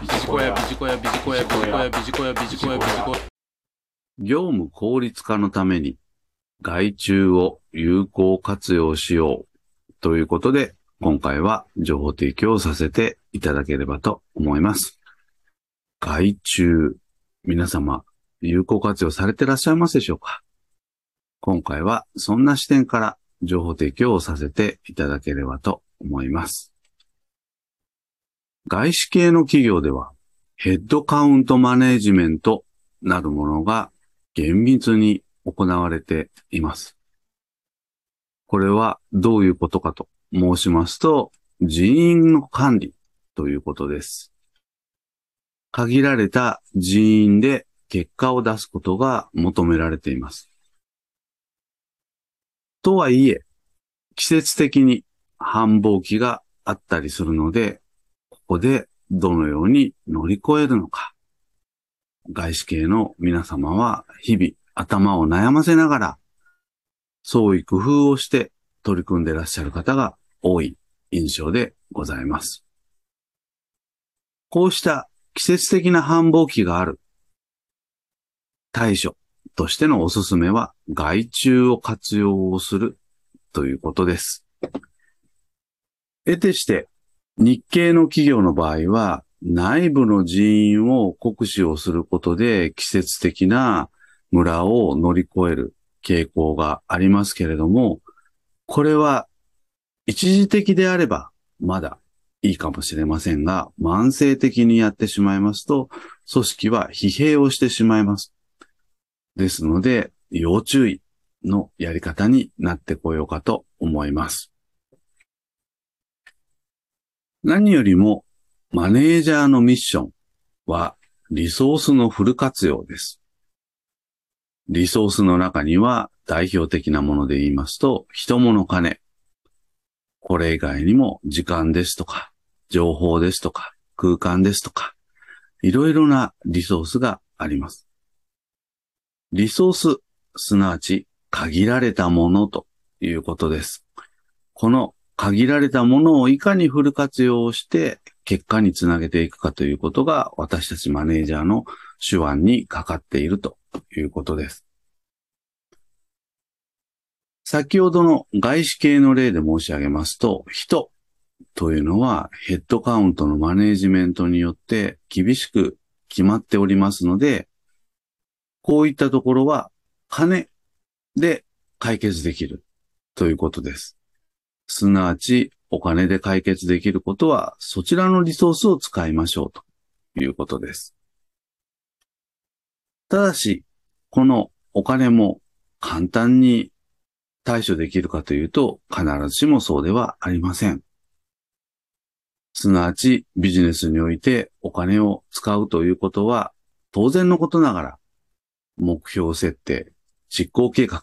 ビジコヤ、ビジコヤ、ビジコヤ、ビジコヤ、ビジコヤ、ビジコヤ、ビジコヤ。業務効率化のために外注を有効活用しようということで、今回は情報提供をさせていただければと思います。外注、皆様、有効活用されてらっしゃいますでしょうか？今回はそんな視点から情報提供をさせていただければと思います。外資系の企業ではヘッドカウントマネジメントなるものが厳密に行われています。これはどういうことかと申しますと、人員の管理ということです。限られた人員で結果を出すことが求められています。とはいえ、季節的に繁忙期があったりするので、こでどのように乗り越えるのか。外資系の皆様は日々頭を悩ませながら、創意工夫をして取り組んでいらっしゃる方が多い印象でございます。こうした季節的な繁忙期がある対処としてのおすすめは外注を活用をするということです。得てして日系の企業の場合は内部の人員を酷使をすることで季節的なムラを乗り越える傾向がありますけれども、これは一時的であればまだいいかもしれませんが、慢性的にやってしまいますと、組織は疲弊をしてしまいます。ですので、要注意のやり方になってこようかと思います。何よりも、マネージャーのミッションは、リソースのフル活用です。リソースの中には、代表的なもので言いますと、人物金。これ以外にも、時間ですとか、情報ですとか、空間ですとか、いろいろなリソースがあります。リソース、すなわち限られたものということです。この限られたものをいかにフル活用して結果につなげていくかということが私たちマネージャーの手腕にかかっているということです。先ほどの外資系の例で申し上げますと、人というのはヘッドカウントのマネージメントによって厳しく決まっておりますので、こういったところは金で解決できるということです。すなわちお金で解決できることはそちらのリソースを使いましょうということです。ただし、このお金も簡単に対処できるかというと必ずしもそうではありません。すなわちビジネスにおいてお金を使うということは当然のことながら目標設定、実行計画、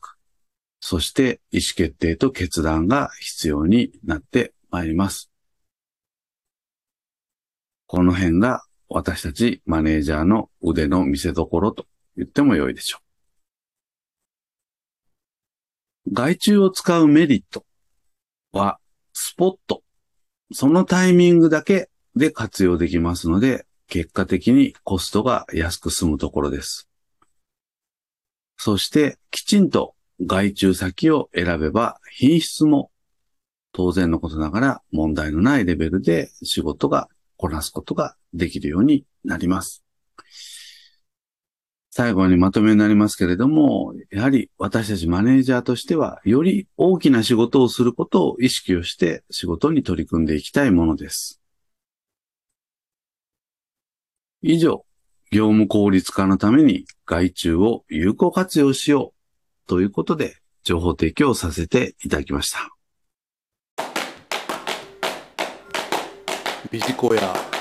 そして意思決定と決断が必要になってまいります。この辺が私たちマネージャーの腕の見せ所と言っても良いでしょう。外注を使うメリットはスポット。そのタイミングだけで活用できますので、結果的にコストが安く済むところです。そして、きちんと外注先を選べば、品質も当然のことながら問題のないレベルで仕事がこなすことができるようになります。最後にまとめになりますけれども、やはり私たちマネージャーとしては、より大きな仕事をすることを意識をして仕事に取り組んでいきたいものです。以上、業務効率化のために外注を有効活用しようということで情報提供させていただきました。ビジコヤ。